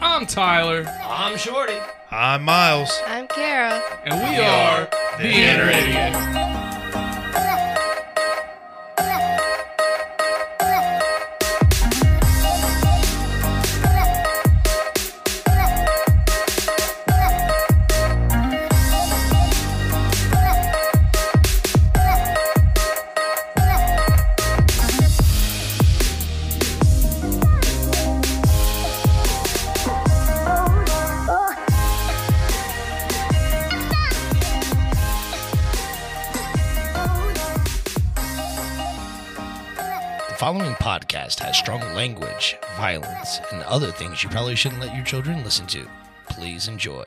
I'm Tyler, I'm Shorty. I'm Miles. I'm Kara. and we are the Inner Idiot. Strong language, violence, and other things you probably shouldn't let your children listen to. Please enjoy.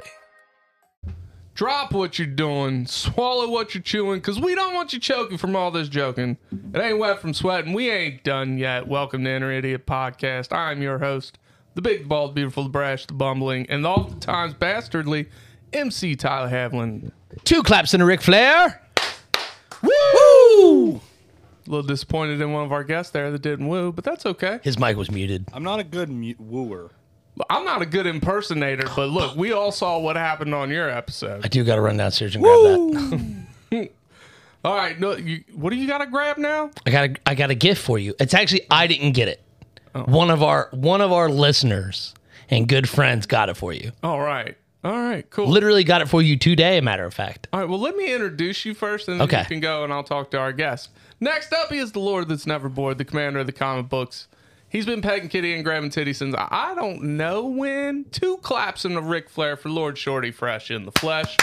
Drop what you're doing, swallow what you're chewing, because we don't want you choking from all this joking. It ain't wet from sweating. We ain't done yet. Welcome to Inner Idiot Podcast. I'm your host, the big, bald, beautiful, the brash, the bumbling, and the oftentimes bastardly MC Tyler Havlin. Two claps and a Ric Flair. Woo! A little disappointed in one of our guests there that didn't woo, but that's okay. His mic was muted. I'm not a good mu- wooer. I'm not a good impersonator, but look, we all saw what happened on your episode. I do got to run downstairs and grab that. All right, no, you, what do you got to grab now? I got a, I got a gift for you. It's actually I didn't get it. Oh. One of our one of our listeners and good friends got it for you. All right, all right, cool. Literally got it for you today. A matter of fact. All right, well, let me introduce you first, and then Okay. you can go and I'll talk to our guest. Next up, he is the Lord that's never bored, the commander of the comic books. He's been pegging kitty and grabbing titty since I don't know when. Two claps and a Ric Flair for Lord Shorty Fresh in the flesh.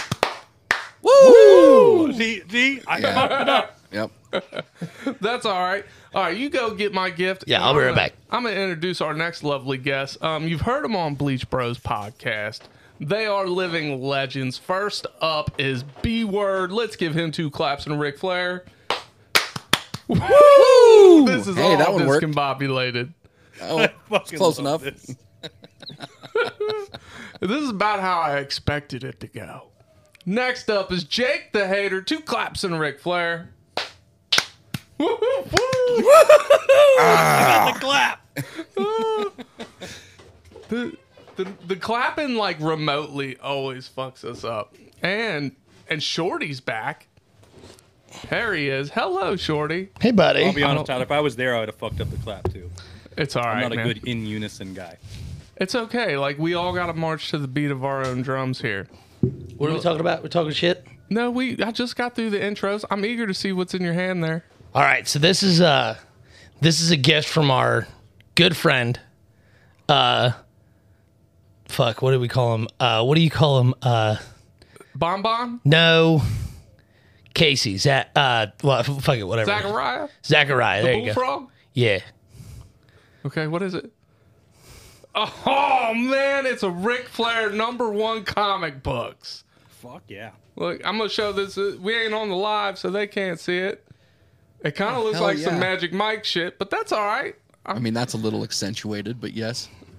See, see, I fucked it up. Yep. That's all right. All right, you go get my gift. Yeah, I'll be right gonna- back. I'm going to introduce our next lovely guest. Um, you've heard him on Bleach Bros podcast. They are living legends. First up is B Word. Let's give him two claps and a Ric Flair. Woo! This is Hey, all that one discombobulated. Oh, close enough. this. This is about how I expected it to go. Next up is Jake the Hater. Two claps and a Ric Flair. Woo, woo, woo. The clap. the, the the clapping like remotely always fucks us up. And and Shorty's back. There he is. Hello, Shorty. Hey, buddy. I'll be honest, Tyler. If I was there, I would have fucked up the clap too. It's all I'm not a man. good in unison guy. It's okay. Like we all got to march to the beat of our own drums here. What are we talking about? We're talking shit. No, we. I just got through the intros. I'm eager to see what's in your hand there. All right, so this is uh this is a gift from our good friend. Uh fuck, what do we call him? Uh what do you call him? Uh Bon Bon, no Casey, Zach uh well, fuck it, whatever. Zachariah, Zachariah, there you go. Bullfrog. Yeah. Okay, what is it? Oh man, it's a Ric Flair number one comic books. Fuck yeah. Look, I'm gonna show this. uh, We ain't on the live, so they can't see it. It kind of looks hell like some. Magic Mike shit, but that's all right. I mean, that's a little accentuated, but yes.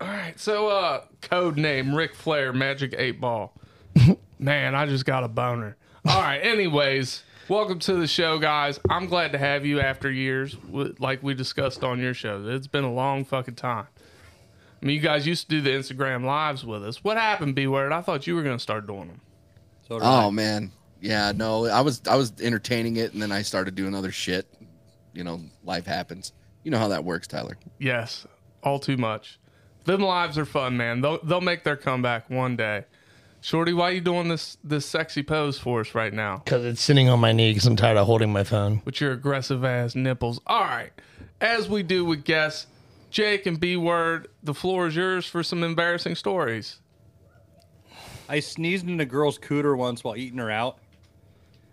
All right, so uh, code name Ric Flair, Magic Eight Ball. Man, I just got a boner. All right, anyways, welcome to the show, guys. I'm glad to have you after years, like we discussed on your show. It's been a long fucking time. I mean, you guys used to do the Instagram lives with us. What happened, B Word? I thought you were gonna start doing them. So did I. Oh man, yeah. No, I was I was entertaining it, and then I started doing other shit. You know, life happens. You know how that works, Tyler. Yes, all too much. Them lives are fun, man. They'll they'll make their comeback one day. Shorty, why are you doing this this sexy pose for us right now? Cuz it's sitting on my knee cuz I'm tired of holding my phone. With your aggressive ass nipples. All right, as we do with guests, Jake and B Word, the floor is yours for some embarrassing stories. I sneezed in a girl's cooter once while eating her out,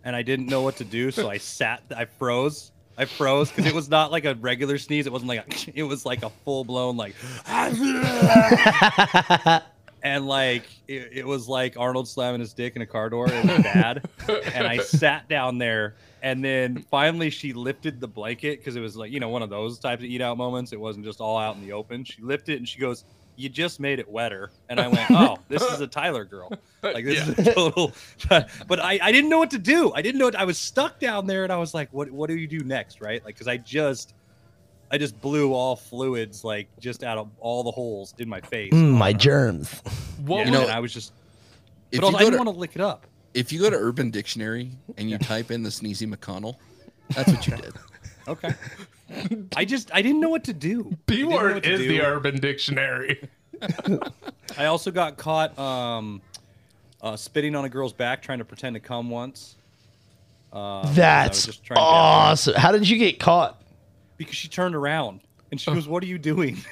and I didn't know what to do, so I sat. I froze. I froze because it was not like a regular sneeze. It wasn't like a, it was like a full blown like, and like it, it was like Arnold slamming his dick in a car door. It was bad, and I sat down there, and then finally she lifted the blanket because it was like you know one of those types of eat out moments. It wasn't just all out in the open. She lifted it and she goes, "You just made it wetter," and I went, "Oh, this is a Tyler girl." Like this is a total, but, but I, I didn't know what to do. I didn't know. What, I was stuck down there, and I was like, "What what do you do next?" Right? Like because I just I just blew all fluids like just out of all the holes in my face. Mm, my germs. What Yeah, You know, and I was just, If but also, I didn't to want to lick it up. if you go to Urban Dictionary and you type in the sneezy McConnell, that's what you did. Okay. I just I didn't know what to do. B word is do. the Urban Dictionary. I also got caught um, uh, spitting on a girl's back trying to pretend to come once. Uh, because I was That's just trying awesome. How did you get caught? because she turned around and she goes, "What are you doing?"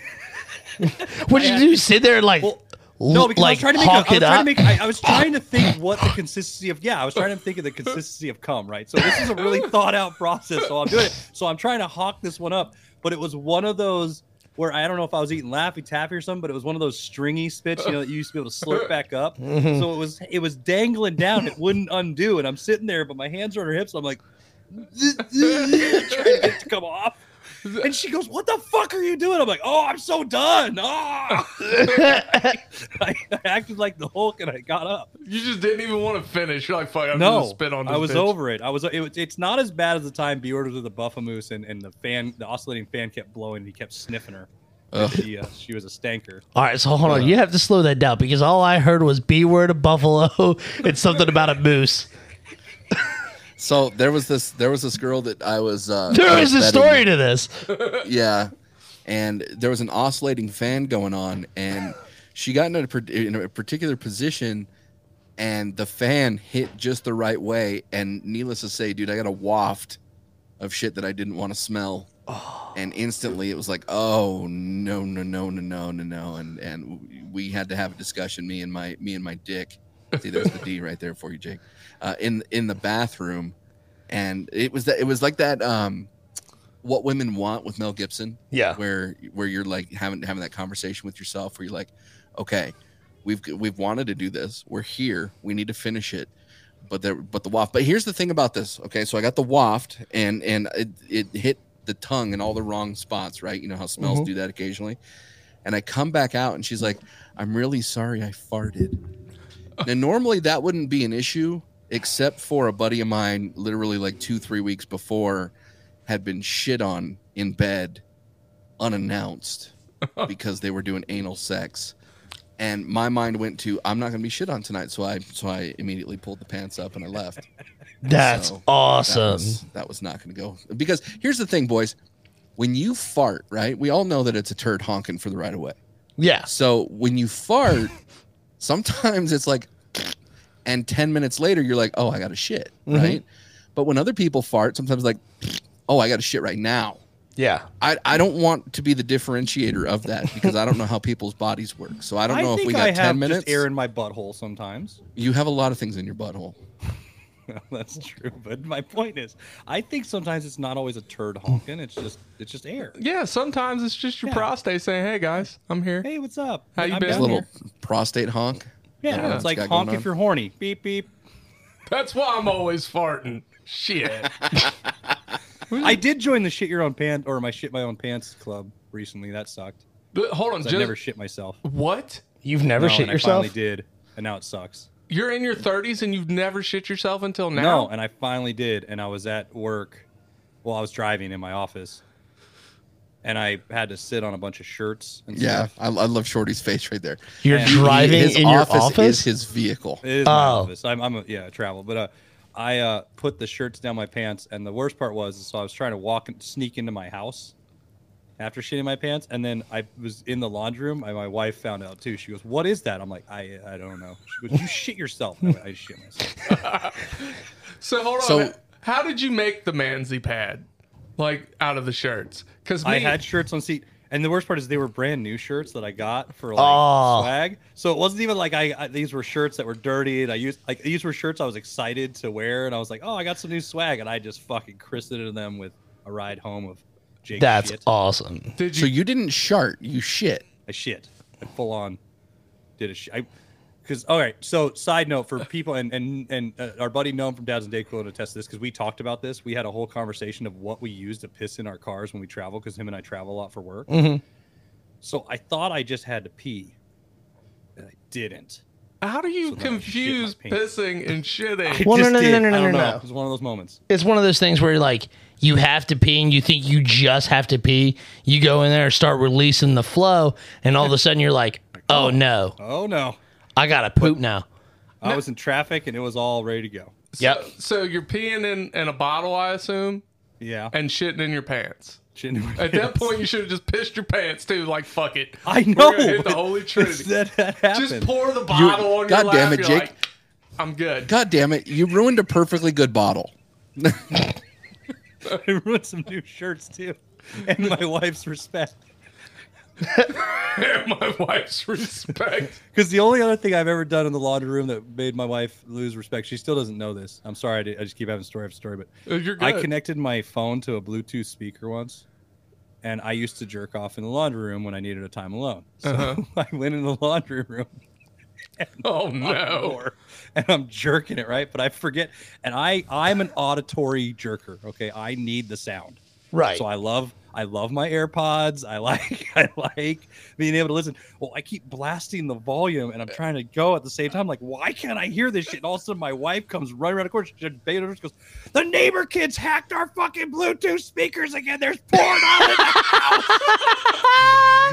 What did you do? Sit there and like, Well, No, because like I was trying to make. A, I was trying to make. I, I was trying to think what the consistency of. Yeah, I was trying to think of the consistency of cum. Right. So this is a really thought out process. So I'm doing it. So I'm trying to hawk this one up, but it was one of those where I don't know if I was eating Laffy Taffy or something, but it was one of those stringy spits, you know, that you used to be able to slurp back up. Mm-hmm. So it was it was dangling down. It wouldn't undo, and I'm sitting there, but my hands are on her hips. I'm like. trying to get it to come off. And she goes, "What the fuck are you doing?" I'm like, "Oh, I'm so done." Oh. I, I acted like the Hulk, and I got up. You just didn't even want to finish. You're like, fuck, I'm No, gonna spit on this I was bitch. over it. I was. It, it's not as bad as the time B ordered with the Buffamoose, and, and the fan, the oscillating fan kept blowing. and He kept sniffing her. She, uh, she was a stanker. All right, so hold on. You have to slow that down because all I heard was B word of buffalo and something about a moose. So there was this there was this girl that I was uh There I was a story to this. Yeah. And there was an oscillating fan going on and she got in a, in a particular position and the fan hit just the right way and needless to say dude I got a waft of shit that I didn't want to smell. And instantly it was like, oh no no no no no no no and and we had to have a discussion me and my me and my dick. See there's the D right there for you Jake. Uh, in in the bathroom. And it was that it was like that um what women want with Mel Gibson. Yeah. where where you're like having having that conversation with yourself where you're like okay we've we've wanted to do this. We're here. We need to finish it. But there but the waft but here's the thing about this okay? So i got the waft and and it, it hit the tongue in all the wrong spots right? You know how smells Mhm. do that occasionally. And i come back out and she's like i'm really sorry i farted. Now normally that wouldn't be an issue except for a buddy of mine literally like two three weeks before had been shit on in bed unannounced because they were doing anal sex. And my mind went to i'm not going to be shit on tonight so i so i immediately pulled the pants up and i left. That's So, that awesome. was, that was not going to go. Because here's the thing boys. When you fart right we all know that it's a turd honking for the right of way. Yeah. so when you fart sometimes it's like and 10 minutes later you're like oh i got a shit Mhm. right but when other people fart sometimes like oh i got a shit right now Yeah. I, I don't want to be the differentiator of that because I don't know how people's bodies work. So I don't know if we got I 10 have minutes. just air in my butthole sometimes. You have a lot of things in your butthole. That's true. But my point is, I think sometimes it's not always a turd honking. It's just it's just air. Yeah, sometimes it's just your Yeah. prostate saying, "Hey guys, I'm here." Hey, what's up? How you I'm been? This down little here. prostate honk. Yeah, Yeah, it's like honk if you're horny. Beep beep. That's why I'm always farting. Shit. I did join the shit your own pants or my shit my own pants club recently. That sucked. But hold on, just I never shit myself. what? You've never No, shit and yourself? I finally did, and now it sucks. You're in your 30s and you've never shit yourself until now. No, and I finally did, and I was at work. Well, I was driving in my office, and I had to sit on a bunch of shirts and Yeah. I, I love Shorty's face right there. You're And driving his in office, your office? is his vehicle. It is my Oh. office. I'm, I'm a, yeah, I travel, but uh, I uh, put the shirts down my pants, and the worst part was, so I was trying to walk and sneak into my house after shitting my pants, and then I was in the laundry room, and my wife found out too. She goes, "What is that?" I'm like, "I I don't know." She goes, "You shit yourself." And I, went, I shit myself. So hold on. So- How did you make the Manzi pad? Like out of the shirts? Because I had shirts on seat, and the worst part is they were brand new shirts that I got for like Oh. swag. So it wasn't even like I, I these were shirts that were dirty, and I used like these were shirts I was excited to wear, and I was like, oh, I got some new swag, and I just fucking christened them with a ride home of Jake. That's shit. awesome. Did you, So you? you didn't shart, you shit. I shit. I full on did a shit. Because all right. So side note for people and and and uh, our buddy Noam from Dads and Day will attest to this because we talked about this. We had a whole conversation of what we use to piss in our cars when we travel because him and I travel a lot for work. Mhm. So I thought I just had to pee, and I didn't. How do you So confuse pissing and shitting? Well, no, Just no, no, did. no, no, I don't no, know. no. It was one of those moments. It's one of those things where like you have to pee and you think you just have to pee. You go in there, start releasing the flow, and all of a sudden you're like, oh no, Oh no. I gotta poop now. I was in traffic and it was all ready to go. Yep. So you're peeing in, in a bottle, I assume, Yeah. and shitting in your pants. Shit in my At that point, you should have just pissed your pants too. Like fuck it. I We're know. gonna hit the Holy Trinity. that, that happened. Just pour the bottle on God your damn it, you're Jake. like, I'm good. God damn it! You ruined a perfectly good bottle. I ruined some new shirts too, and my wife's respect. my wife's respect. Because the only other thing I've ever done in the laundry room that made my wife lose respect, she still doesn't know this. I'm sorry, I, did- I just keep having story after story, but Uh, good. I connected my phone to a Bluetooth speaker once, and I used to jerk off in the laundry room when I needed a time alone. So Uh-huh. I went in the laundry room oh no. door, and I'm jerking it right, but I forget. And I I'm an auditory jerker. Okay, I need the sound. Right. So I love I love my AirPods. I like I like being able to listen. Well, I keep blasting the volume and I'm uh, trying to go at the same time. Like, why can't I hear this shit? And all of a sudden my wife comes running around the corner. She beta goes, The neighbor kids hacked our fucking Bluetooth speakers again. There's porn all in the house.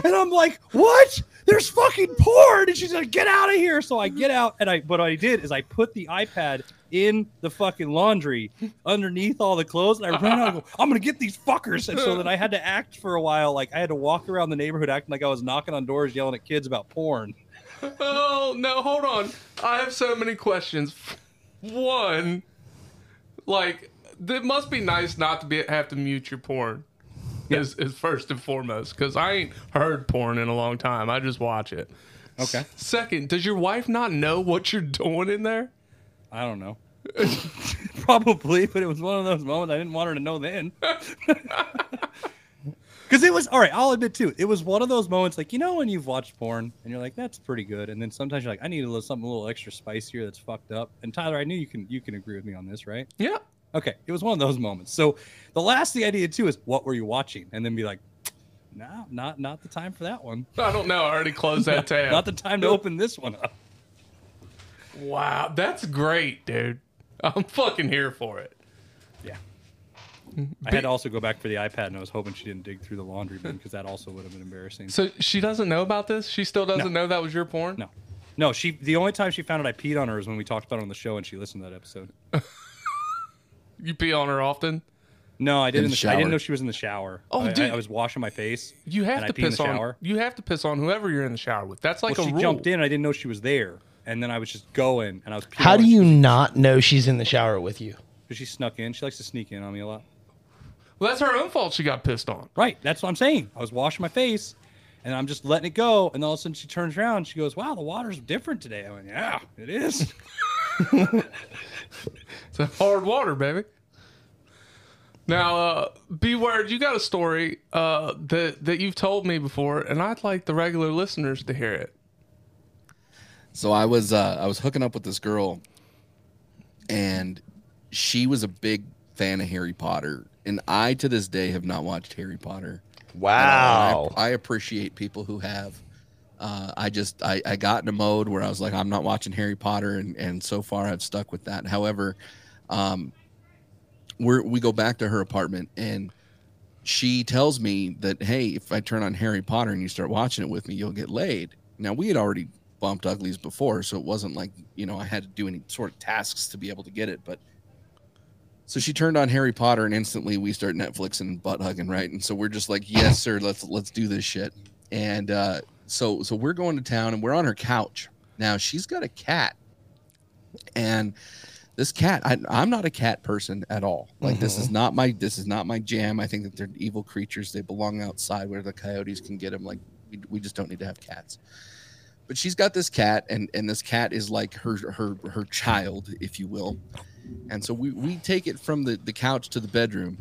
and I'm like, What? There's fucking porn. And she's like, Get out of here. So I get out and I but what I did is I put the iPad in the fucking laundry underneath all the clothes and I ran out and go, I'm gonna get these fuckers. And so then I had to act for a while. Like I had to walk around the neighborhood acting like I was knocking on doors yelling at kids about porn. Oh no, hold on. I have so many questions. One, like, it must be nice not to be have to mute your porn. Is, is first and foremost because I ain't heard porn in a long time. I just watch it. Okay. Second, does your wife not know what you're doing in there? I don't know. Probably, but it was one of those moments I didn't want her to know then. Because it was all right. I'll admit too, it was one of those moments like you know when you've watched porn and you're like that's pretty good, and then sometimes you're like I need a little something a little extra spicier that's fucked up. And Tyler, I knew you can you can agree with me on this, right? Yeah. Okay, it was one of those moments. So the last thing I needed too is what were you watching, and then be like, no, not not the time for that one. I don't know. I already closed that tab. Not the time to open this one up. Wow, that's great, dude. I'm fucking here for it. Yeah. Mm-hmm. I had to also go back for the iPad, and I was hoping she didn't dig through the laundry bin because that also would have been embarrassing. So she doesn't know about this. She still doesn't know that was your porn. No, no. She the only time she found out I peed on her is when we talked about it on the show, and she listened to that episode. You pee on her often. No, I didn't. In In the the I didn't know she was in the shower. Oh, I, I- dude. I, was washing my face. You have and to I pee in piss the on. shower. You have to piss on whoever you're in the shower with. That's like Well, a she rule. jumped in. I didn't know she was there, and then I was just going, and I was. How do her. you not know she's in the shower with you? Because she snuck in. She likes to sneak in on me a lot. Well, that's her own fault. She got pissed on. Right. That's what I'm saying. I was washing my face, and I'm just letting it go, and all of a sudden she turns around. And she goes, "Wow, the water's different today." I went, "Yeah, it is." It's a hard water, baby. Now, uh, B Word. You got a story uh, that that you've told me before, and I'd like the regular listeners to hear it. So I was uh, I was hooking up with this girl, and she was a big fan of Harry Potter, and I to this day have not watched Harry Potter. Wow. I, I appreciate people who have. Uh, I just I, I got in a mode where I was like I'm not watching Harry Potter, and and so far I've stuck with that. However, um, we we go back to her apartment and she tells me that hey, if I turn on Harry Potter and you start watching it with me, you'll get laid. Now we had already bumped uglies before, so it wasn't like you know I had to do any sort of tasks to be able to get it. But so she turned on Harry Potter, and instantly we start Netflix and butt hugging, right? And so we're just like, yes, sir, let's let's do this shit. And uh, so so we're going to town, and we're on her couch. Now she's got a cat, and this cat, I, I'm not a cat person at all. Like this is not my this is not my jam. I think that they're evil creatures. They belong outside where the coyotes can get them. Like we, we just don't need to have cats but she's got this cat and and this cat is like her her her child if you will. And so we we take it from the the couch to the bedroom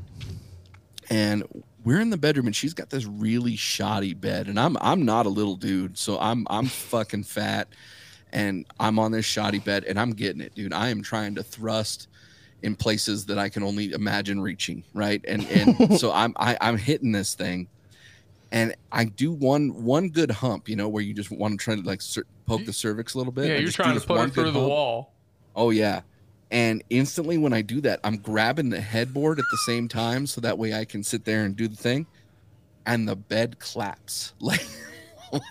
and we're in the bedroom and she's got this really shoddy bed and i'm i'm not a little dude so i'm i'm fucking fat and i'm on this shoddy bed and i'm getting it dude. I am trying to thrust in places that i can only imagine reaching right? And and so i'm I, i'm hitting this thing and I do one one good hump, you know, where you just want to try to like cer- poke the cervix a little bit. Yeah, you're trying to put good through the hump. wall. Oh yeah. And instantly when I do that, I'm grabbing the headboard at the same time so that way I can sit there and do the thing. And the bed claps. Like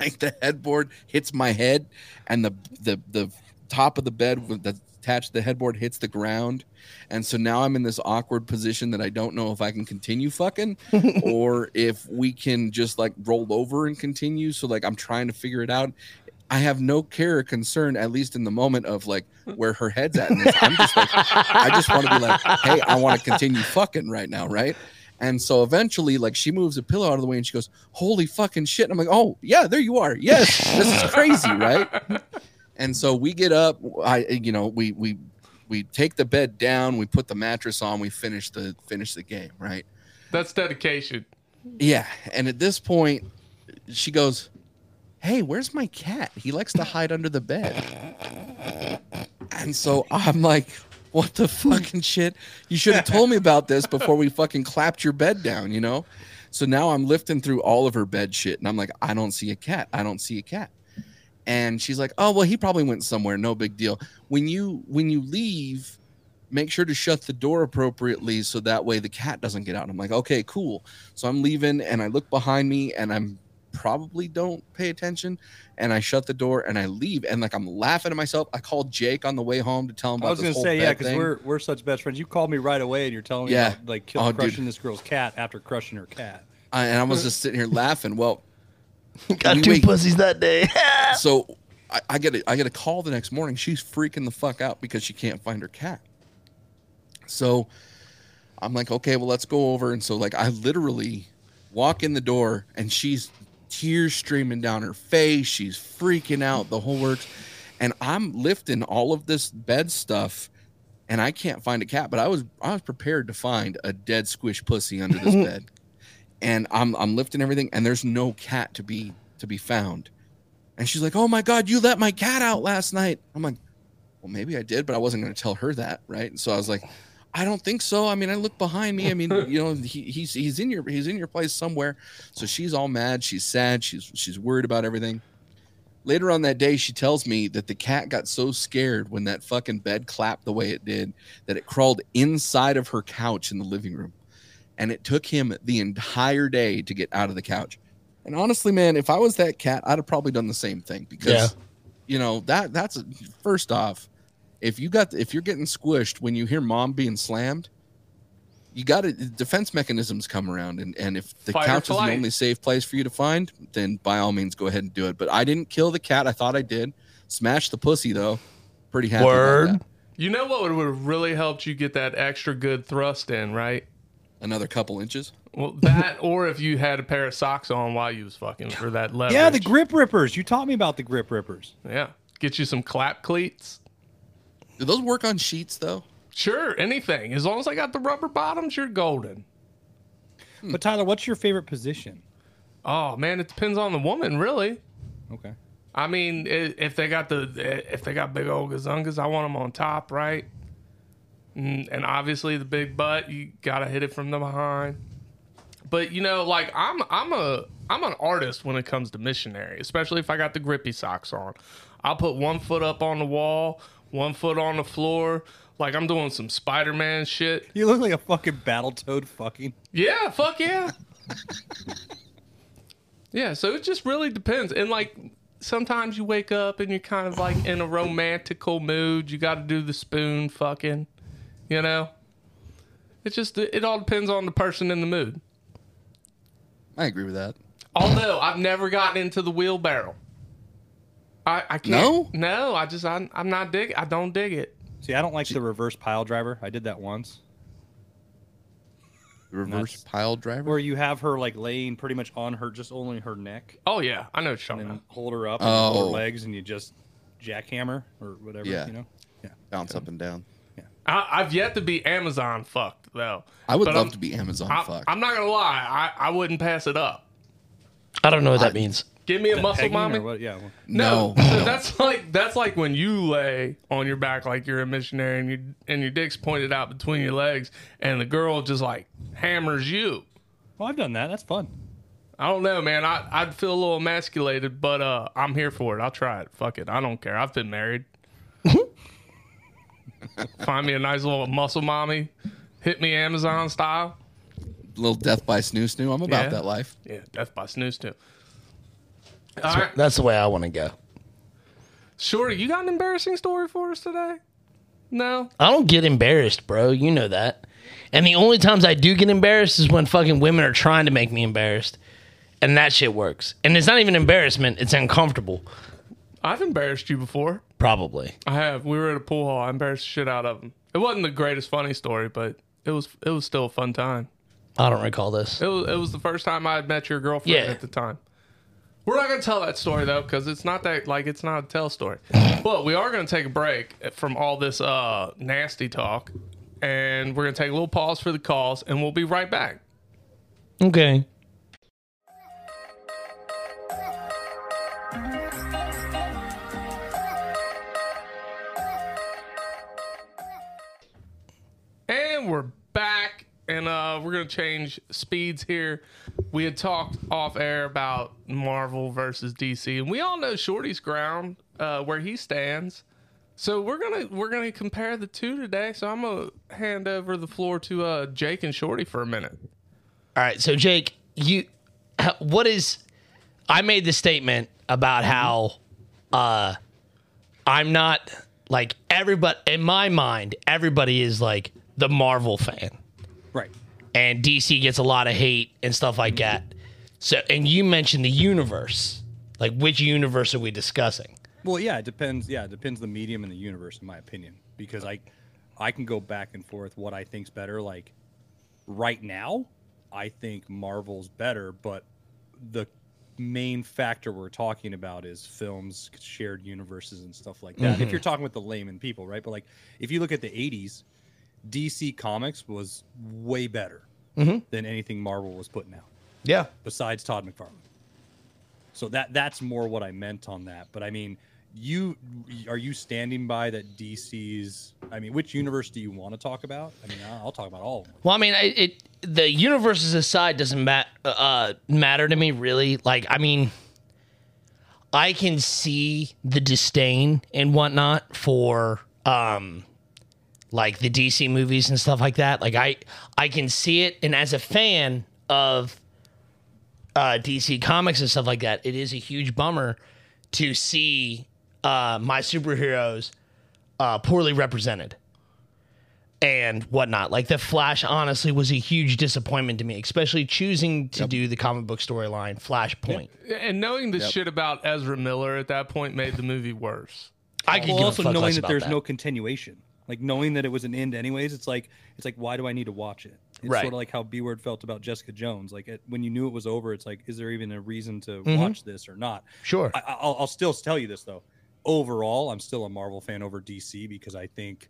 like the headboard hits my head and the the the top of the bed with attached to the headboard hits the ground. And so now I'm in this awkward position that I don't know if I can continue fucking or if we can just like roll over and continue. So like I'm trying to figure it out. I have no care or concern, at least in the moment of like where her head's at. In this. I'm just like, I just want to be like, hey, I want to continue fucking right now, right? And so eventually, like, she moves a pillow out of the way and she goes, "Holy fucking shit!" And I'm like, "Oh yeah, there you are. Yes, this is crazy, right?" And so we get up. I, you know, we we we take the bed down. We put the mattress on. We finish the finish the game, right? That's dedication. Yeah. And at this point, she goes, Hey, where's my cat? He likes to hide under the bed. And so I'm like, What the fucking shit? You should have told me about this before we fucking clapped your bed down, you know? So now I'm lifting through all of her bed shit and I'm like, I don't see a cat. I don't see a cat. And she's like, Oh, well, he probably went somewhere. No big deal. When you when you leave, make sure to shut the door appropriately so that way the cat doesn't get out. I'm like, okay, cool. So I'm leaving and I look behind me and I'm probably don't pay attention and I shut the door and I leave and like I'm laughing at myself. I called Jake on the way home to tell him about I was gonna say yeah, because we're we're such best friends. You called me right away and you're telling me Yeah. about like kill, Oh, dude. crushing this girl's cat after crushing her cat. I, and I was just sitting here laughing. Well, Got We two wait. pussies that day. so I, I get a, I get a call the next morning. She's freaking the fuck out because she can't find her cat. So I'm like, okay, well, let's go over. And so like I literally walk in the door and she's tears streaming down her face. She's freaking out, the whole works. And I'm lifting all of this bed stuff and I can't find a cat, but I was I was prepared to find a dead squish pussy under this bed. And I'm I'm lifting everything and there's no cat to be to be found. And she's like, "Oh my god, you let my cat out last night." I'm like, "Well, maybe I did, but I wasn't going to tell her that, right?" And so I was like, "I don't think so. I mean, I look behind me. I mean, you know, he, he's he's in your he's in your place somewhere." So she's all mad, she's sad, she's she's worried about everything. Later on that day, she tells me that the cat got so scared when that fucking bed clapped the way it did that it crawled inside of her couch in the living room. And it took him the entire day to get out of the couch. And honestly, man, if I was that cat, I'd have probably done the same thing because, Yeah. you know, that that's a, first off, if you got if you're getting squished when you hear mom being slammed, you got to defense mechanisms come around, and and if the Fight or couch is the only safe place for you to find, then by all means go ahead and do it. But I didn't kill the cat. I thought I did. Smash the pussy though. Pretty happy. about Word. that. You know what would have really helped you get that extra good thrust in, right? Another couple inches. Well, that or if you had a pair of socks on while you was fucking for that leverage. Yeah, the grip rippers. You taught me about the grip rippers. Yeah, get you some clap cleats. Do those work on sheets though? Sure, anything as long as I got the rubber bottoms, you're golden. But Tyler, what's your favorite position? Oh man, it depends on the woman, really. Okay. I mean, if they got the if they got big old gazungas, I want them on top, right? Mm, And obviously the big butt, you gotta hit it from the behind. But you know, like I'm I'm a I'm an artist when it comes to missionary, especially if I got the grippy socks on. I'll put one foot up on the wall, one foot on the floor, like I'm doing some Spider Man shit. You look like a fucking battle toad fucking. Yeah, fuck yeah. yeah, so it just really depends. And like sometimes you wake up and you're kind of like in a romantical mood. You got to do the spoon fucking, you know? It just it all depends on the person in the mood. I agree with that. Although I've never gotten into the wheelbarrow. I I can't. No? No, I just I'm, I'm not dig I don't dig it. See, I don't like the reverse pile driver. I did that once. Reverse Nuts. pile driver. Where you have her like laying pretty much on her, just only her neck, Oh yeah, I know what you're and talking then about. hold her up and hold Oh. her legs, and you just jackhammer or whatever. Yeah. You know. Yeah. Bounce up and down. I, I've yet to be Amazon fucked though. I would But love I'm- to be Amazon I, fucked. I'm not gonna lie, I, I wouldn't pass it up. I don't know what that means. Give me a muscle mommy. what? Yeah. well, No, No, so no. that's like that's like when you lay on your back like you're a missionary and you and your dick's pointed out between your legs and the girl just like hammers you. Well, I've done that. That's fun. I don't know, man. I I'd feel a little emasculated, but uh, I'm here for it. I'll try it. Fuck it. I don't care. I've been married. Find me a nice little muscle mommy. Hit me Amazon style. little death by snoo snoo. I'm about Yeah. that life. Yeah, death by snooze too. All right, That's the way I want to go. Shorty, you got an embarrassing story for us today? No. I don't get embarrassed, bro. You know that. And the only times I do get embarrassed is when fucking women are trying to make me embarrassed. And that shit works. And it's not even embarrassment, it's uncomfortable. I've embarrassed you before. Probably. I have. We were at a pool hall. I embarrassed the shit out of him. It wasn't the greatest funny story, but it was it was still a fun time. I don't recall this. It was it was the first time I had met your girlfriend Yeah. at the time. We're not gonna tell that story though, because it's not that like it's not a tell story. but we are gonna take a break from all this uh nasty talk, and we're gonna take a little pause for the calls, and we'll be right back. Okay. And we're back, and uh, we're gonna change speeds here. We had talked off air about Marvel versus DC, and we all know Shorty's ground, uh, where he stands. So we're gonna we're gonna compare the two today. So I'm gonna hand over the floor to uh, Jake and Shorty for a minute. All right, so Jake, you what is I made the statement about how uh I'm not like everybody in my mind, everybody is like the Marvel fan. Right. And DC gets a lot of hate and stuff like that. So and you mentioned the universe. Like which universe are we discussing? Well, yeah, it depends. Yeah, it depends the medium and the universe, in my opinion, because I, I can go back and forth what I think's better. Like, right now, I think Marvel's better, but the main factor we're talking about is films, shared universes, and stuff like that. If mm-hmm. you're talking with the layman people, right? But like, if you look at the '80s, DC Comics was way better than anything Marvel was putting out Yeah. besides Todd McFarlane. So that that's more what I meant on that. But I mean, you are you standing by that DC's? I mean, which universe do you want to talk about? I mean, I'll, talk about all of them. Well, I mean, it, it the universes aside doesn't mat, uh, matter to me really. Like, I mean, I can see the disdain and whatnot for um, like the DC movies and stuff like that. Like, I I can see it, and as a fan of uh, DC comics and stuff like that, it is a huge bummer to see uh, my superheroes uh, poorly represented and whatnot. Like the Flash, honestly, was a huge disappointment to me, especially choosing to do the comic book storyline Flashpoint. And knowing the shit about Ezra Miller at that point made the movie worse. I could Well, also knowing that there's that. no continuation, like knowing that it was an end anyways. It's like it's like why do I need to watch it? It's Right. sort of like how B Word felt about Jessica Jones. Like it, when you knew it was over, it's like is there even a reason to Mm-hmm. watch this or not? Sure. I, I'll, I'll still tell you this though. Overall, I'm still a Marvel fan over DC because I think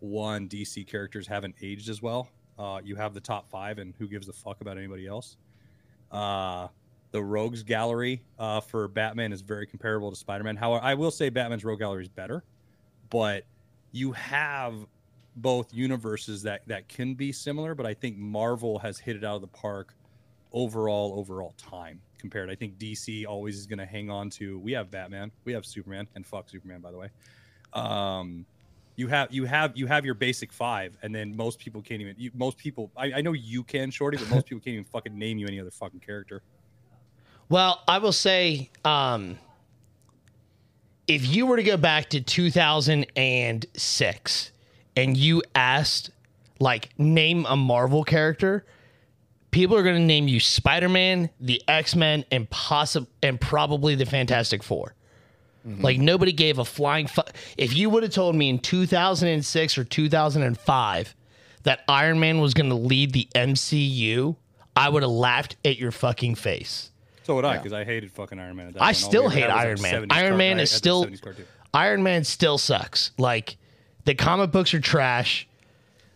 one DC characters haven't aged as well. Uh, you have the top five, and who gives a fuck about anybody else? Uh, the Rogues Gallery uh, for Batman is very comparable to Spider Man. However, I will say Batman's Rogue Gallery is better, but you have both universes that that can be similar. But I think Marvel has hit it out of the park overall overall time compared. I think DC always is going to hang on to. We have Batman, we have Superman, and fuck Superman by the way. Um, you have you have you have your basic five, and then most people can't even. You, most people, I, I know you can, Shorty, but most people can't even fucking name you any other fucking character. Well, I will say, um, if you were to go back to 2006 and you asked, like, name a Marvel character, people are going to name you Spider Man, the X Men, and possi- and probably the Fantastic 4 mm-hmm. Like nobody gave a flying fuck. If you would have told me in 2006 or 2005 that Iron Man was going to lead the MCU, I would have laughed at your fucking face. So would I, because I hated fucking Iron Man. I. Still hate Iron Man. Iron Man is still Iron Man still sucks. Like the comic books are trash.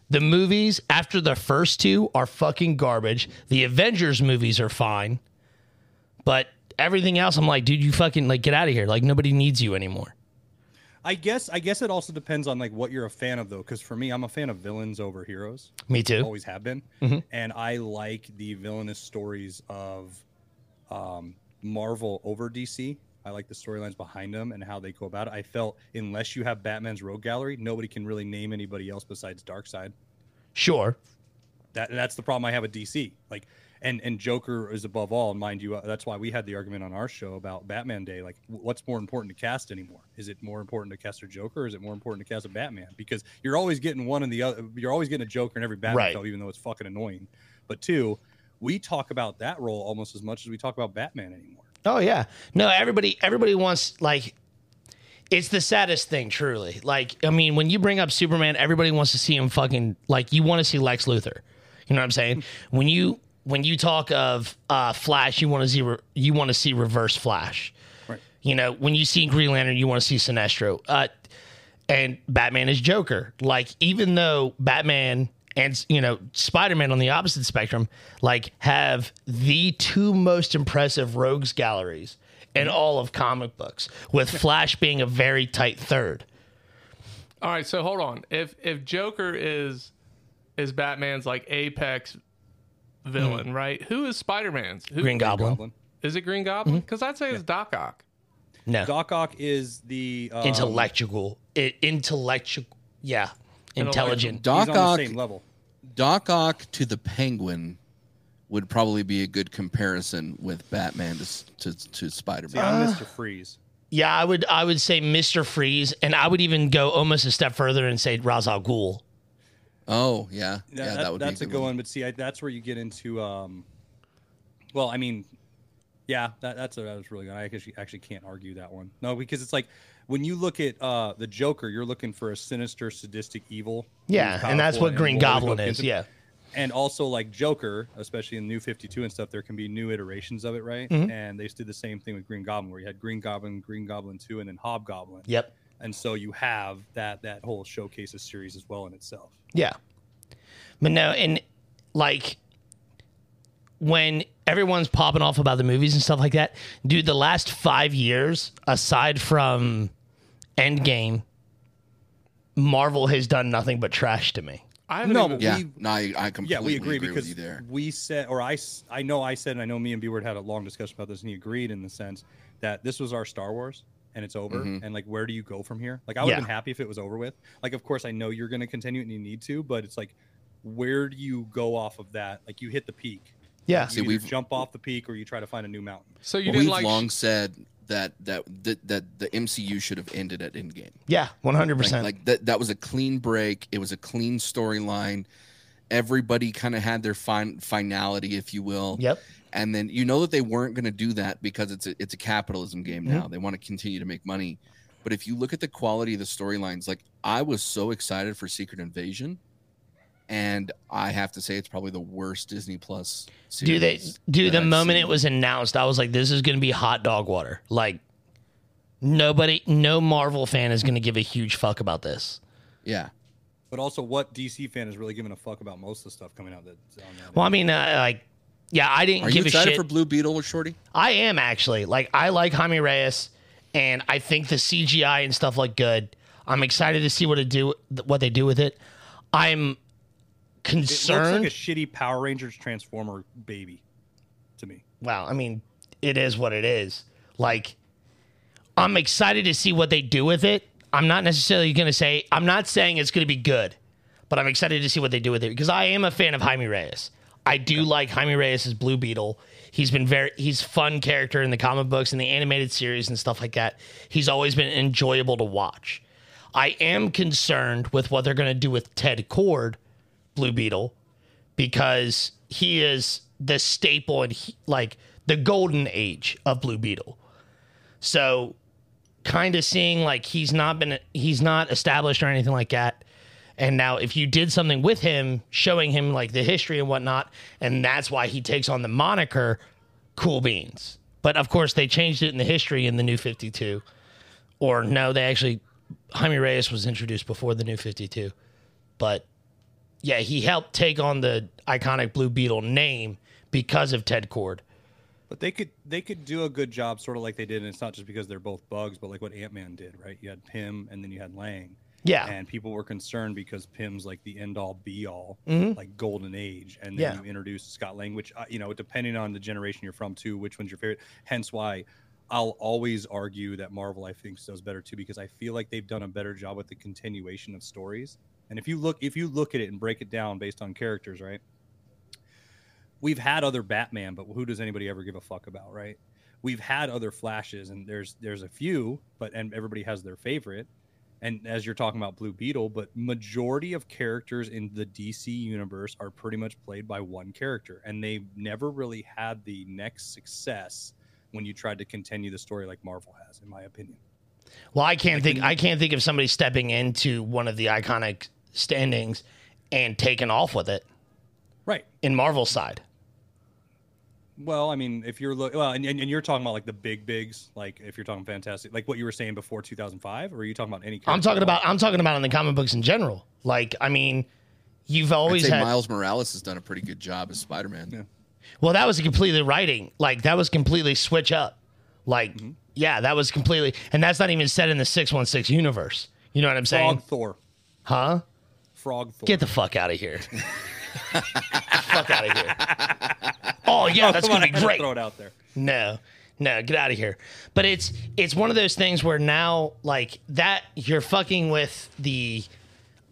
The movies after the first two are fucking garbage. The Avengers movies are fine. But everything else I'm like, dude, you fucking like get out of here. Like nobody needs you anymore. I guess I guess it also depends on like what you're a fan of though, because for me, I'm a fan of villains over heroes. Me too. always have been, mm-hmm. and I like the villainous stories of um, Marvel over DC. I like the storylines behind them and how they go about it. I felt unless you have Batman's Rogue Gallery, nobody can really name anybody else besides Darkseid. Sure. That that's the problem I have with DC. Like, and and Joker is above all. And mind you, uh, that's why we had the argument on our show about Batman Day. Like, what's more important to cast anymore? Is it more important to cast a Joker, or is it more important to cast a Batman? Because you're always getting one and the other. You're always getting a Joker in every Batman Right. film, even though it's fucking annoying. But two, we talk about that role almost as much as we talk about Batman anymore. Oh yeah. No, everybody everybody wants like it's the saddest thing, truly. Like, I mean, when you bring up Superman, everybody wants to see him fucking like you want to see Lex Luthor. You know what I'm saying? when you when you talk of uh, Flash, you want to see re- you want to see Reverse Flash. Right. You know, when you see Green Lantern, you want to see Sinestro. Uh, and Batman is Joker. Like, even though Batman and you know Spider-Man on the opposite spectrum, like, have the two most impressive rogues galleries in all of comic books, with Flash being a very tight third. All right, so hold on. If if Joker is is Batman's like apex villain, right? Who is Spider Man's? Who Green Goblin. Goblin. is it? Green Goblin? Because I'd say it's Doc Ock. No, Doc Ock is the um, intellectual, I- intellectual, yeah, intelligent. He's on Doc the Ock, same level. Doc Ock to the Penguin would probably be a good comparison with Batman to to, to Spider Man. I'm Uh, Mr. Freeze. Yeah, I would I would say Mister Freeze, and I would even go almost a step further and say Ra's al Ghul. Oh yeah, yeah, that- that would that's be a a good good one. But see, I, that's where you get into. Um, well, I mean, yeah, that, that's a, that was really good. I actually actually can't argue that one. No, because it's like when you look at uh, the Joker, you're looking for a sinister, sadistic evil. Yeah, and that's what Green Goblin is. Yeah, and also like Joker, especially in New Fifty Two and stuff, there can be new iterations of it, right? Mhm. And they just did the same thing with Green Goblin, where you had Green Goblin, Green Goblin Two, and then Hobgoblin. yep, And so you have that that whole showcases series as well in itself. yeah. But no, and like when everyone's popping off about the movies and stuff like that, dude, the last five years, aside from Endgame, Marvel has done nothing but trash to me. I haven't No, even, Yeah, we- no, I, I completely yeah, we agree, agree because with you there. we said, or I, s- I know I said, and I know me and B Word had a long discussion about this, and he agreed in the sense that this was our Star Wars and it's over, Mhm. and like, where do you go from here? Like, I would have Yeah. been happy if it was over with. Like, of course, I know you're going to continue it and you need to, but it's like, where do you go off of that? Like, you hit the peak. Yeah, You See, either we've- jump off the peak or you try to find a new mountain. so you Well, didn't we've like long said that, that that that the MCU should have ended at Endgame. yeah, one hundred percent. like that that was a clean break. It was a clean storyline. Everybody kind of had their fin- finality, if you will. Yep. And then you know that they weren't going to do that because it's a, it's a capitalism game Mm-hmm. now. They want to continue to make money. But if you look at the quality of the storylines, like I was so excited for Secret Invasion, and I have to say it's probably the worst Disney Plus. Series Do they? Do the I've moment seen. it was announced, I was like, "This is going to be hot dog water." Like, nobody, no Marvel fan is going to give a huge fuck about this. yeah, But also, what DC fan is really giving a fuck about most of the stuff coming out that's on that? Well, I mean, uh, like, yeah, I didn't are you give a excited shit. for Blue Beetle or Shorty? I am actually like, I like Jaime Reyes, and I think the CGI and stuff look good. I'm excited to see what it do, what they do with it. I'm it looks like a shitty Power Rangers Transformer baby to me. well, I mean, it is what it is. Like, I'm excited to see what they do with it. I'm not necessarily going to say, I'm not saying it's going to be good, but I'm excited to see what they do with it because I am a fan of Jaime Reyes. I do like Jaime Reyes Blue Beetle. He's been very, he's fun character in the comic books and the animated series and stuff like that. He's always been enjoyable to watch. I am concerned with what they're going to do with Ted Kord, Blue Beetle, because he is the staple and he, like the golden age of Blue Beetle. So, kind of seeing like he's not been he's not established or anything like that. And now, if you did something with him, showing him like the history and whatnot, and that's why he takes on the moniker Cool Beans. But of course, they changed it in the history in the New 52. Or no, they actually, Jaime Reyes was introduced before the New 52. But yeah, he helped take on the iconic Blue Beetle name because of Ted Kord. But they could they could do a good job, sort of like they did, and it's not just because they're both bugs, but like what Ant Man did, right? You had Pym, and then you had Lang, Yeah. and people were concerned because Pym's like the end all be all, Mhm. like golden age, and Yeah. then you introduce Scott Lang, which uh, you know, depending on the generation you're from too, which one's your favorite. Hence why I'll always argue that Marvel I think does better too because I feel like they've done a better job with the continuation of stories. And if you look if you look at it and break it down based on characters, right? We've had other Batman, but who does anybody ever give a fuck about, right? We've had other Flashes, and there's there's a few, but and everybody has their favorite. And as you're talking about Blue Beetle, but majority of characters in the DC universe are pretty much played by one character, and they've never really had the next success when you tried to continue the story like Marvel has, in my opinion. Well, I can't think can- I can't think of somebody stepping into one of the iconic standings and taking off with it Right. in Marvel's side. Well, I mean, if you're look, well, and, and, and you're talking about like the big bigs, like if you're talking fantastic, like what you were saying before 2005, or are you talking about any? I'm talking about I'm talking about in the comic books in general. Like, I mean, you've I'd always say had Miles Morales has done a pretty good job as Spider-Man. Yeah. Well, that was completely writing. Like that was completely switch up. Like, Mm-hmm. yeah, that was completely, and that's not even set in the six one six universe. You know what I'm saying? Frog Thor. Huh? Frog Thor. Get the fuck out of here. fuck out of here. Oh yeah, oh, that's gonna be to great. Throw it out there. No, no, get out of here. But it's it's one of those things where now like that you're fucking with the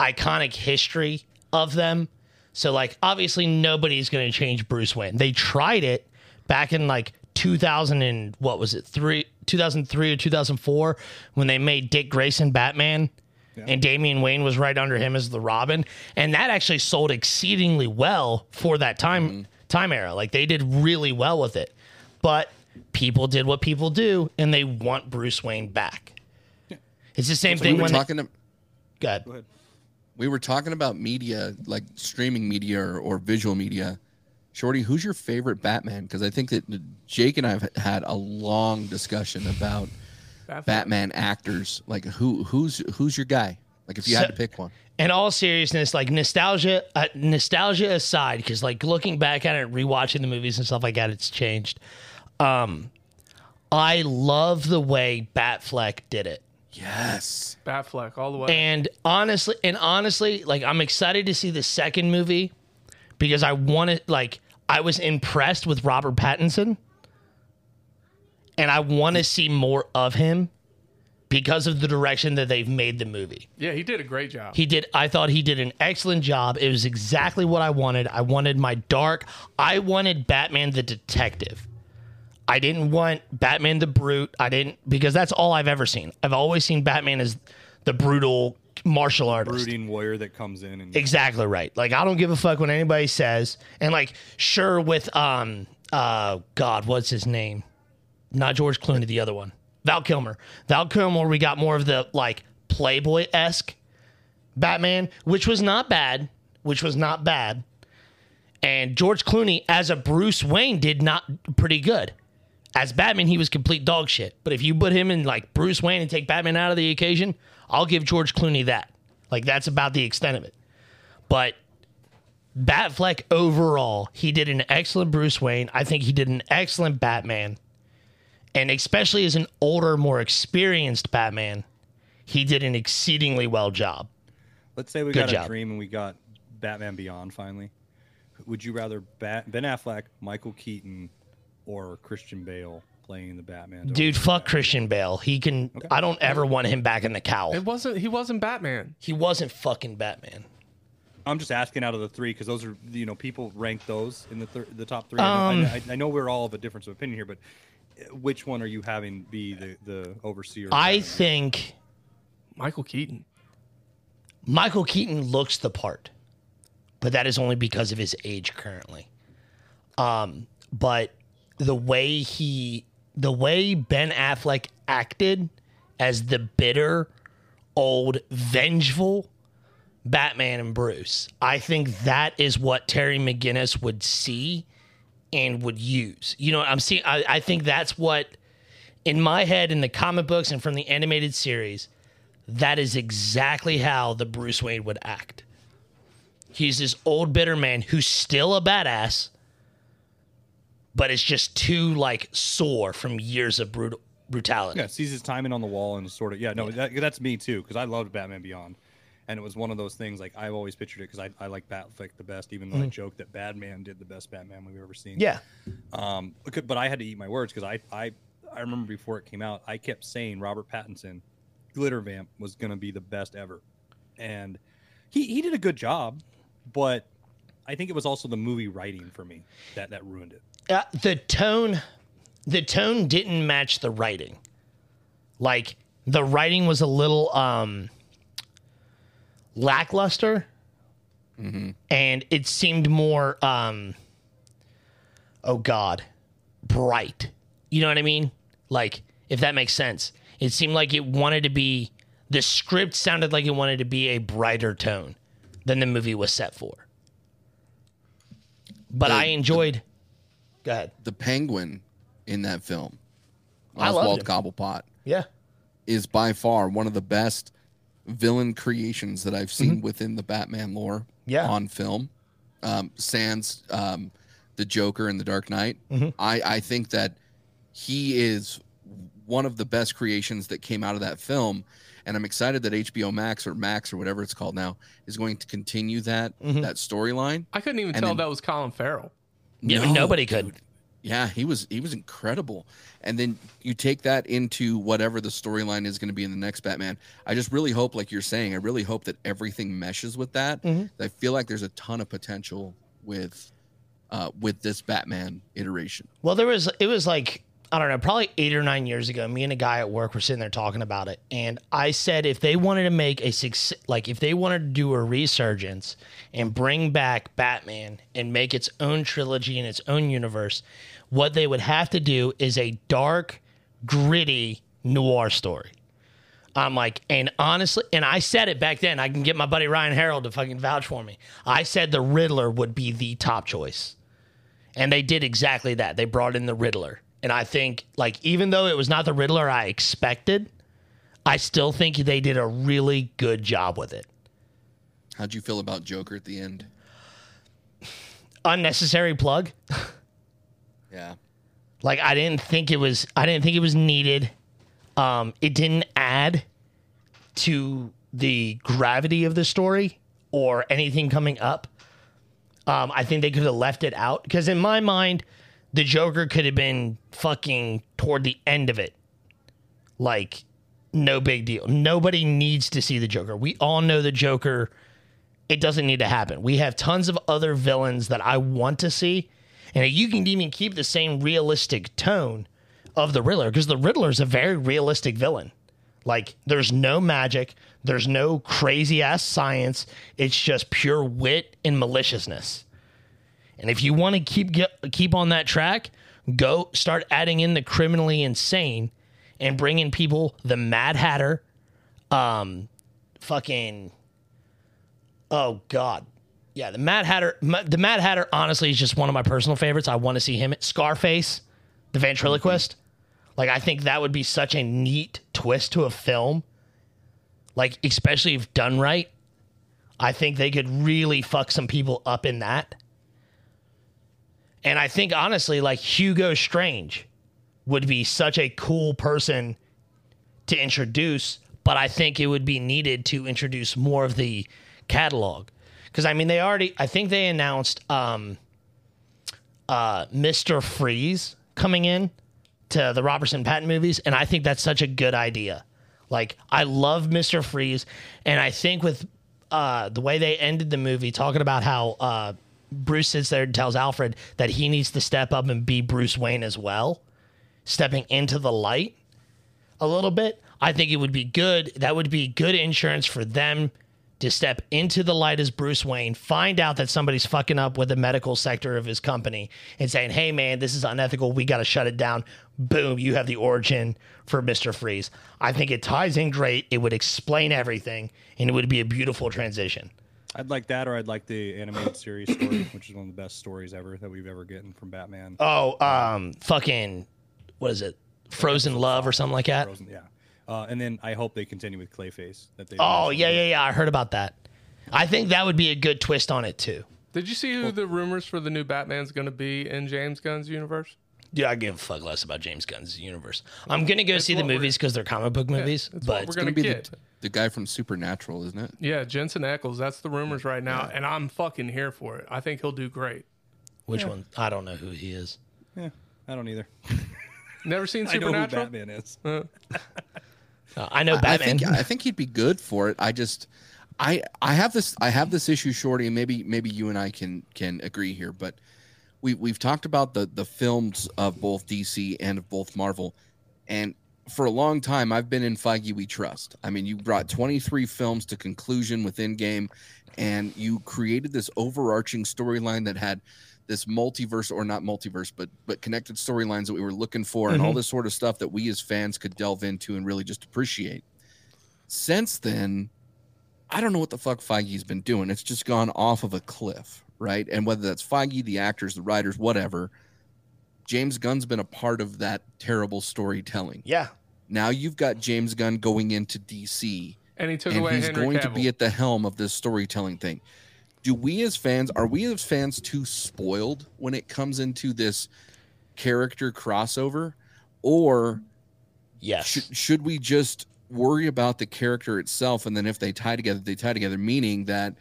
iconic history of them. So like obviously nobody's gonna change Bruce Wayne. They tried it back in like 2000 and what was it three 2003 or 2004 when they made Dick Grayson Batman. And Damian Wayne was right under him as the Robin, and that actually sold exceedingly well for that time mm-hmm. time era. Like they did really well with it, but people did what people do, and they want Bruce Wayne back. It's the same We thing were when. They, talking. to- go ahead. Go ahead. we were talking about media, like streaming media or, or visual media. Shorty, who's your favorite Batman? Because I think that Jake and I have had a long discussion about Batman. Batman actors. Like who who's who's your guy? Like if you had to pick one. in all seriousness, like nostalgia, uh, nostalgia aside, because like looking back at it, rewatching the movies and stuff like that, it's changed. Um, I love the way Batfleck did it. Yes. Batfleck all the way. And honestly, and honestly, like I'm excited to see the second movie because I wanted like I was impressed with Robert Pattinson and I want to see more of him because of the direction that they've made the movie. yeah, he did a great job. He did I thought he did an excellent job. It was exactly what I wanted. I wanted my dark I wanted Batman the detective. I didn't want Batman the brute. I didn't because that's all I've ever seen. I've always seen Batman as the brutal martial artist. Brooding warrior that comes in and Exactly right. Like I don't give a fuck what anybody says. And like sure with um uh God, what's his name? Not George Clooney, the other one. Val Kilmer. Val Kilmer, we got more of the like Playboy esque Batman, which was not bad. Which was not bad. And George Clooney as a Bruce Wayne did not pretty good. As Batman, he was complete dog shit. But if you put him in like Bruce Wayne and take Batman out of the occasion, I'll give George Clooney that. Like that's about the extent of it. But Batfleck overall, he did an excellent Bruce Wayne. I think he did an excellent Batman. And especially as an older, more experienced Batman, he did an exceedingly well job. let's say we Good got job. a dream and we got Batman Beyond finally. Would you rather Bat- Ben Affleck, Michael Keaton, or Christian Bale playing the Batman? Dude, fuck Christian Bale. He can I don't ever want him back in the cowl. it wasn't. He wasn't Batman. He wasn't fucking Batman. I'm just asking out of the three because those are you know people rank those in the thir- the top three. I, know, um, I, I know we're all of a difference of opinion here, but which one are you having be the the overseer? of I Batman? think Michael Keaton. Michael Keaton looks the part, but that is only because of his age currently. Um, but the way he, the way Ben Affleck acted as the bitter, old, vengeful Batman and Bruce, I think that is what Terry McGinnis would see and would use. You know, I'm seeing. I, I think that's what, in my head, in the comic books and from the animated series, that is exactly how the Bruce Wayne would act. He's this old bitter man who's still a badass, but is just too like sore from years of brutal brutality. Yeah, sees his timing on the wall and sort of yeah. No, That, that's me too because I loved Batman Beyond, and it was one of those things like I've always pictured it because I, I like Batfleck the best, even though I joke that Batman did the best Batman we've ever seen. Mm-hmm. Yeah. Um, but but I had to eat my words because I I I remember before it came out, I kept saying Robert Pattinson, Glitter Vamp was gonna be the best ever, and he he did a good job, but I think it was also the movie writing for me that that ruined it. Uh, the tone the tone didn't match the writing like the writing was a little um lackluster. And it seemed more um oh god bright. You know what i mean? Like if that makes sense. It seemed like it wanted to be the script sounded like it wanted to be a brighter tone than the movie was set for. But The- i enjoyed go ahead. The penguin in that film, Oswald. Cobblepot, yeah. is by far one of the best villain creations that I've seen within the Batman lore Mm-hmm. Yeah. on film. Um, sans um, the Joker and the Dark Knight. Mm-hmm. I, I think that he is one of the best creations that came out of that film. And I'm excited that HBO Max or Max or whatever it's called now is going to continue that Mm-hmm. that storyline. I couldn't even And tell then- that was Colin Farrell. Yeah, No, nobody could. Yeah, he was he was incredible. And then you take that into whatever the storyline is going to be in the next Batman. I just really hope, like you're saying, I really hope that everything meshes with that. Mm-hmm. I feel like there's a ton of potential with uh, with this Batman iteration. Well, there was it was like I don't know, probably eight or nine years ago. Me and a guy at work were sitting there talking about it, and I said if they wanted to make a success, like if they wanted to do a resurgence and bring back Batman and make its own trilogy and its own universe, what they would have to do is a dark, gritty noir story. I'm like, and honestly, and I said it back then. I can get my buddy Ryan Harold to fucking vouch for me. I said the Riddler would be the top choice. And they did exactly that. They brought in the Riddler. And I think, like, even though it was not the Riddler I expected, I still think they did a really good job with it. How'd you feel about Joker at the end? Unnecessary plug. Yeah, Like, I didn't think it was. I didn't think it was needed. Um, it didn't add to the gravity of the story or anything coming up. Um, I think they could have left it out because in my mind, the Joker could have been fucking toward the end of it. Like, no big deal. Nobody needs to see the Joker. We all know the Joker. It doesn't need to happen. We have tons of other villains that I want to see. And you can even keep the same realistic tone of the Riddler because the Riddler is a very realistic villain. Like, there's no magic, there's no crazy ass science. It's just pure wit and maliciousness. And if you want to keep get, keep on that track, go start adding in the criminally insane and bring in people the Mad Hatter, um, fucking, oh god, yeah, the Mad Hatter. The Mad Hatter, honestly, is just one of my personal favorites. I want to see him. Scarface, the ventriloquist. Mm-hmm. Like, I think that would be such a neat twist to a film. Like, especially if done right. I think they could really fuck some people up in that. And I think, honestly, like Hugo Strange would be such a cool person to introduce, but I think it would be needed to introduce more of the catalog. Because I mean, they already, I think they announced um, uh, Mr. Freeze coming in to the Robert Pattinson movies, and I think that's such a good idea. Like, I love Mr. Freeze, and I think with uh, the way they ended the movie, talking about how uh, Bruce sits there and tells Alfred that he needs to step up and be Bruce Wayne as well, stepping into the light a little bit. I think it would be good. That would be good insurance for them to step into the light as Bruce Wayne, find out that somebody's fucking up with the medical sector of his company and saying, hey, man, this is unethical. We got to shut it down. Boom, you have the origin for Mr. Freeze. I think it ties in great. It would explain everything and it would be a beautiful transition. I'd like that, or I'd like the animated series story, which is one of the best stories ever that we've ever gotten from Batman. Oh, um, fucking, what is it? Frozen Love or something like that? Frozen, yeah. Uh, and then I hope they continue with Clayface. That they Oh, yeah, yeah, yeah. I heard about that. I think that would be a good twist on it, too. Did you see who the rumors for the new Batman's going to be in James Gunn's universe? Yeah, I give a fuck less about James Gunn's universe. I'm gonna go see the movies because they're comic book movies, That's but we're It's gonna, gonna be the, the guy from Supernatural, isn't it? yeah, Jensen Ackles. That's the rumors right now, and I'm fucking here for it. I think he'll do great. which one? I don't know who he is. Yeah, I don't either. Never seen I know who Supernatural? Batman is. Uh, Uh, I know I Batman. think I think he'd be good for it. I just I I have this I have this issue, Shorty, and maybe maybe you and I can can agree here, but we we've talked about the the films of both DC and of both Marvel, and for a long time I've been in Feige we trust. I mean, you brought 23 films to conclusion with Endgame, and you created this overarching storyline that had this multiverse or not multiverse but but connected storylines that we were looking for and all mm-hmm. this sort of stuff that we as fans could delve into and really just appreciate. Since then i don't know what the fuck feige's been doing. It's just gone off of a cliff right? And whether that's feige the actors the writers whatever james gunn's been a part of that terrible storytelling. Yeah, now you've got james gunn going into dc And he took and away he's Henry going Cavill. to be at the helm of this storytelling thing. Do we as fans are we as fans too spoiled when it comes into this character crossover, or yes. should should we just worry about the character itself and then if they tie together, they tie together? Meaning that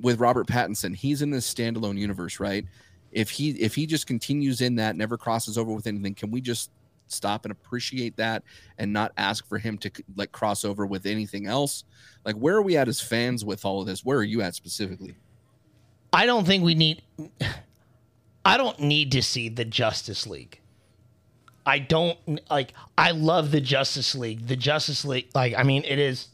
with Robert Pattinson, he's in this standalone universe, right? If he if he just continues in that, never crosses over with anything, can we just stop and appreciate that and not ask for him to like cross over with anything else? Like, where are we at as fans with all of this? Where are you at specifically? I don't think we need. I don't need to see the Justice League. I don't like. I love the Justice League. The Justice League, like, I mean, it is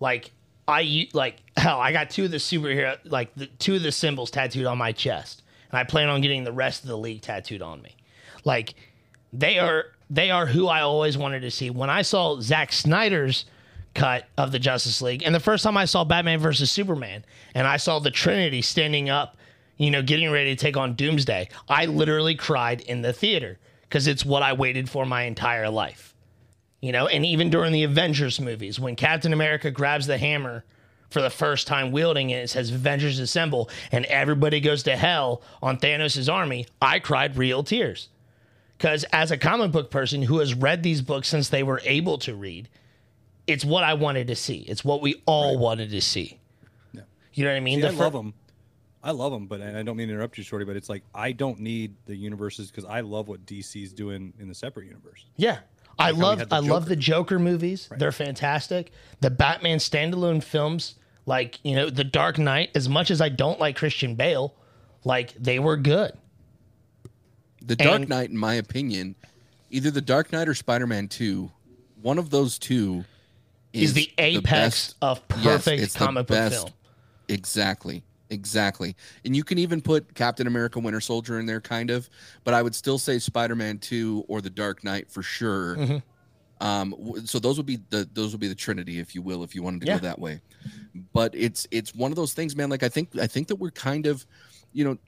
like I like hell. I got two of the superhero, like the two of the symbols tattooed on my chest, and I plan on getting the rest of the league tattooed on me. Like, they are they are who I always wanted to see. When I saw Zack Snyder's cut of the Justice League, and the first time I saw Batman versus Superman, and I saw the Trinity standing up, you know, getting ready to take on Doomsday, I literally cried in the theater because it's what I waited for my entire life. You know, and even during the Avengers movies, when Captain America grabs the hammer for the first time wielding it, it says Avengers Assemble, and everybody goes to hell on Thanos' army, I cried real tears. Because as a comic book person who has read these books since they were able to read, it's what I wanted to see. It's what we all wanted to see. You know what I mean? See, I fir- love them. I love them, but and I don't mean to interrupt you, Shorty. But it's like I don't need the universes because I love what DC's doing in the separate universe. Yeah. I love the I love Joker. the Joker movies. They're fantastic. The Batman standalone films, like, you know, The Dark Knight, as much as I don't like Christian Bale, like they were good. The Dark And- Knight, in my opinion, either the Dark Knight or Spider Man Two, one of those two Is the apex best- of perfect the comic book film. Exactly. Exactly. And you can even put Captain America Winter Soldier in there kind of, but I would still say Spider-Man 2 or The Dark Knight for sure. Mm-hmm. Um so those would be the those would be the trinity if you will if you wanted to Yeah. go that way. But it's it's one of those things man like I think I think that we're kind of you know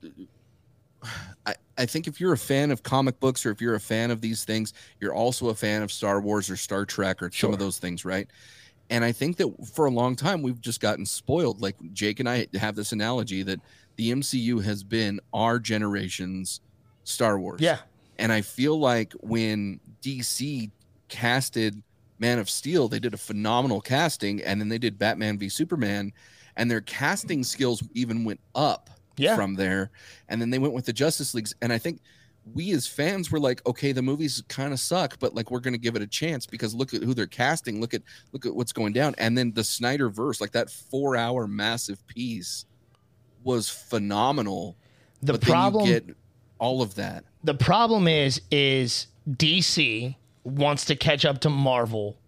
I, I think if you're a fan of comic books or if you're a fan of these things, you're also a fan of Star Wars or Star Trek or some of those things, right? And I think that for a long time we've just gotten spoiled. Like Jake and I have this analogy that the MCU has been our generation's Star Wars. Yeah. And I feel like when DC casted Man of Steel, they did a phenomenal casting, and then they did Batman v Superman, and their casting skills even went up Yeah. from there. And then they went with the Justice Leagues. And I think we as fans were like, okay, the movies kind of suck, but like we're gonna give it a chance because look at who they're casting, look at look at what's going down. And then the Snyder verse, like that four hour massive piece was phenomenal. The problem get all of that. the problem is is DC wants to catch up to Marvel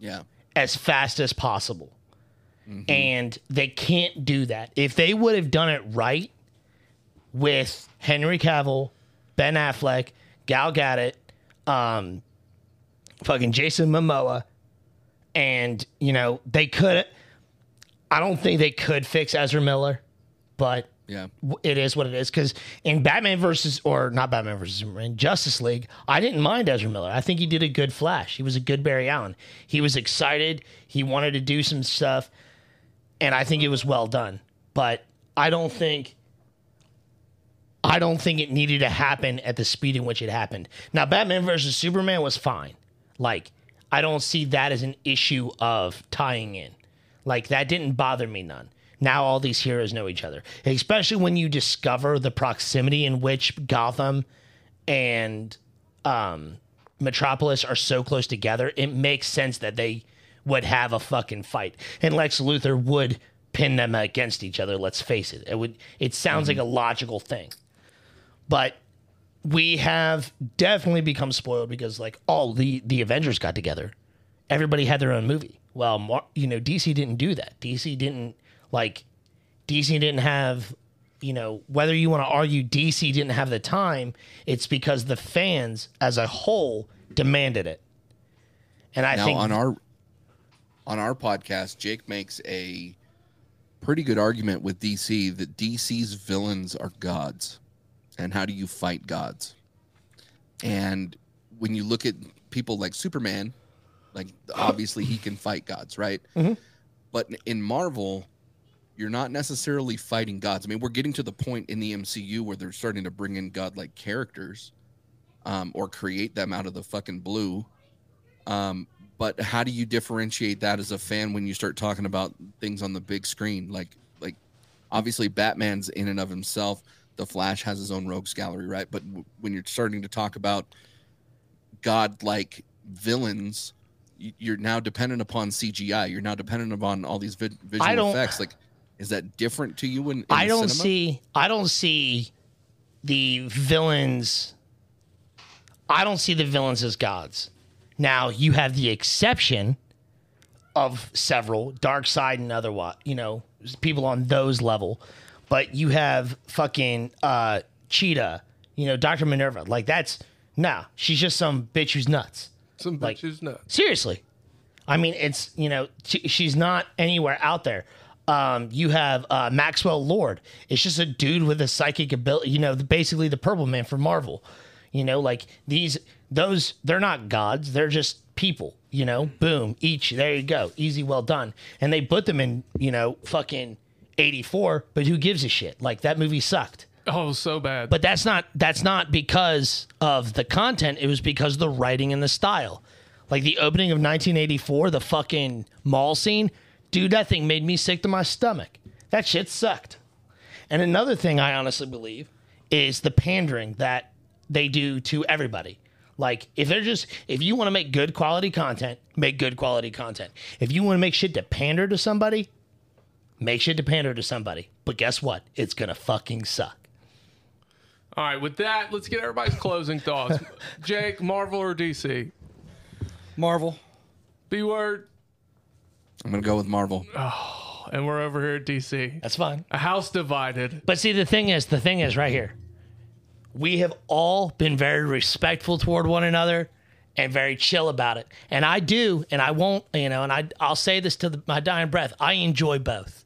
Yeah. as fast as possible. And they can't do that. If they would have done it right with Henry Cavill, Ben Affleck, Gal Gadot, um, fucking Jason Momoa, and, you know, they could, I don't think they could fix Ezra Miller, but Yeah. it is what it is. Because in Batman versus, or not Batman versus Superman, Justice League, I didn't mind Ezra Miller. I think he did a good Flash. He was a good Barry Allen. He was excited. He wanted to do some stuff, and I think it was well done. But I don't think I don't think it needed to happen at the speed in which it happened. Now, Batman versus Superman was fine. Like, I don't see that as an issue of tying in. Like, that didn't bother me none. Now all these heroes know each other, especially when you discover the proximity in which Gotham and um, Metropolis are so close together. It makes sense that they would have a fucking fight, and Lex Luthor would pin them against each other. Let's face it; it would. It sounds like a mm-hmm. logical thing, but we have definitely become spoiled because like all the the Avengers got together, everybody had their own movie. Well, Mar- you know, DC didn't do that. DC didn't like DC didn't have you know whether you want to argue DC didn't have the time, it's because the fans as a whole demanded it. And I now think on our on our podcast, Jake makes a pretty good argument with DC that DC's villains are gods. And how do you fight gods? And when you look at people like Superman, like obviously he can fight gods, right? But in Marvel, you're not necessarily fighting gods. I mean, we're getting to the point in the MCU where they're starting to bring in godlike characters, um, or create them out of the fucking blue. Um, but how do you differentiate that as a fan when you start talking about things on the big screen? Like, like obviously Batman's in and of himself. The Flash has his own rogues gallery, right? But w- when you're starting to talk about godlike villains, you're now dependent upon CGI. You're now dependent upon all these vid- visual effects. Like, is that different to you? In, in I don't cinema? see I don't see the villains I don't see the villains as gods. Now you have the exception of several Darkseid and otherwise, you know, people on those level. But you have fucking uh Cheetah, you know, Dr. Minerva. Like that's nah, she's just some bitch who's nuts. Some Like- who's nuts. Seriously. I mean, it's, you know, she, she's not anywhere out there. Um, you have uh, Maxwell Lord. It's just a dude with a psychic ability, you know, basically the purple man from Marvel. You know, like these, those, they're not gods. They're just people, you know, boom, each, there you go. Easy, well done. And they put them in, you know, fucking 84, but who gives a shit? Like that movie sucked. Oh, so bad. But that's not that's not because of the content. It was because of the writing and the style. Like the opening of 1984, the fucking mall scene, dude, that thing made me sick to my stomach. That shit sucked. And another thing I honestly believe is the pandering that they do to everybody. Like if they're just if you want to make good quality content, make good quality content. If you want to make shit to pander to somebody, make shit to pander to somebody. But guess what? It's gonna fucking suck. All right, with that, let's get everybody's closing thoughts. Jake, Marvel or DC? Marvel. B word, I'm gonna go with Marvel. Oh, and we're over here at DC. That's fine. A house divided. But see, the thing is, the thing is right here. We have all been very respectful toward one another and very chill about it. And I do, and I won't, you know, and I, I'll say this to the, my dying breath. I enjoy both.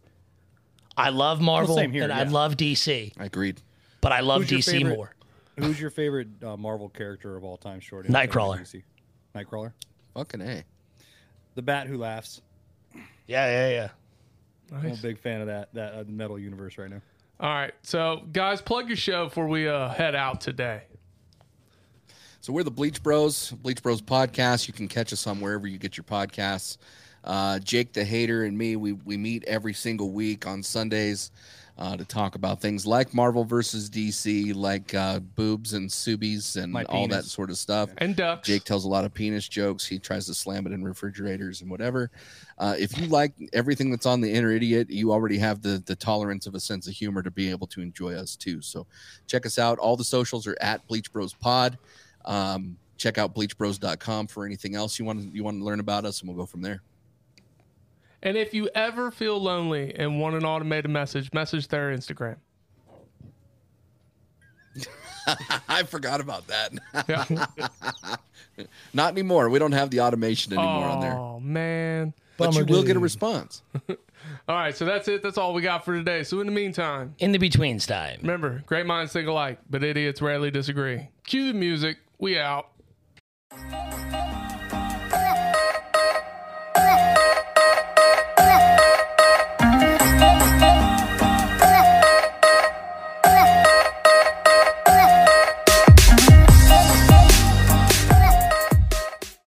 I love Marvel same here, and I love DC, I agreed. but I love Who's DC favorite- more. Who's your favorite uh, Marvel character of all time, Shorty? Nightcrawler. DC. Nightcrawler. Fucking a. The Bat Who Laughs. Yeah, yeah, yeah. I'm a big fan of that that uh, metal universe right now. All right, so guys, plug your show before we uh, head out today. So we're the Bleach Bros, Bleach Bros podcast. You can catch us on wherever you get your podcasts. Uh, Jake the Hater and me, we we meet every single week on Sundays uh, to talk about things like Marvel versus DC, like uh, boobs and subies and all that sort of stuff. And ducks. Jake tells a lot of penis jokes. He tries to slam it in refrigerators and whatever. Uh, if you like everything that's on the Inner Idiot, you already have the the tolerance of a sense of humor to be able to enjoy us too. So check us out. All the socials are at Bleach Bros Pod. Um, check out bleachbros.com for anything else you want to you want to learn about us, and we'll go from there. And if you ever feel lonely and want an automated message, message their Instagram. I forgot about that. Yeah. Not anymore. We don't have the automation anymore on there, Oh man. but you Bummer, will get a response. All right, so that's it. That's all we got for today. So in the meantime, In the betweens time. remember, great minds think alike, but idiots rarely disagree. Cue the music. We out.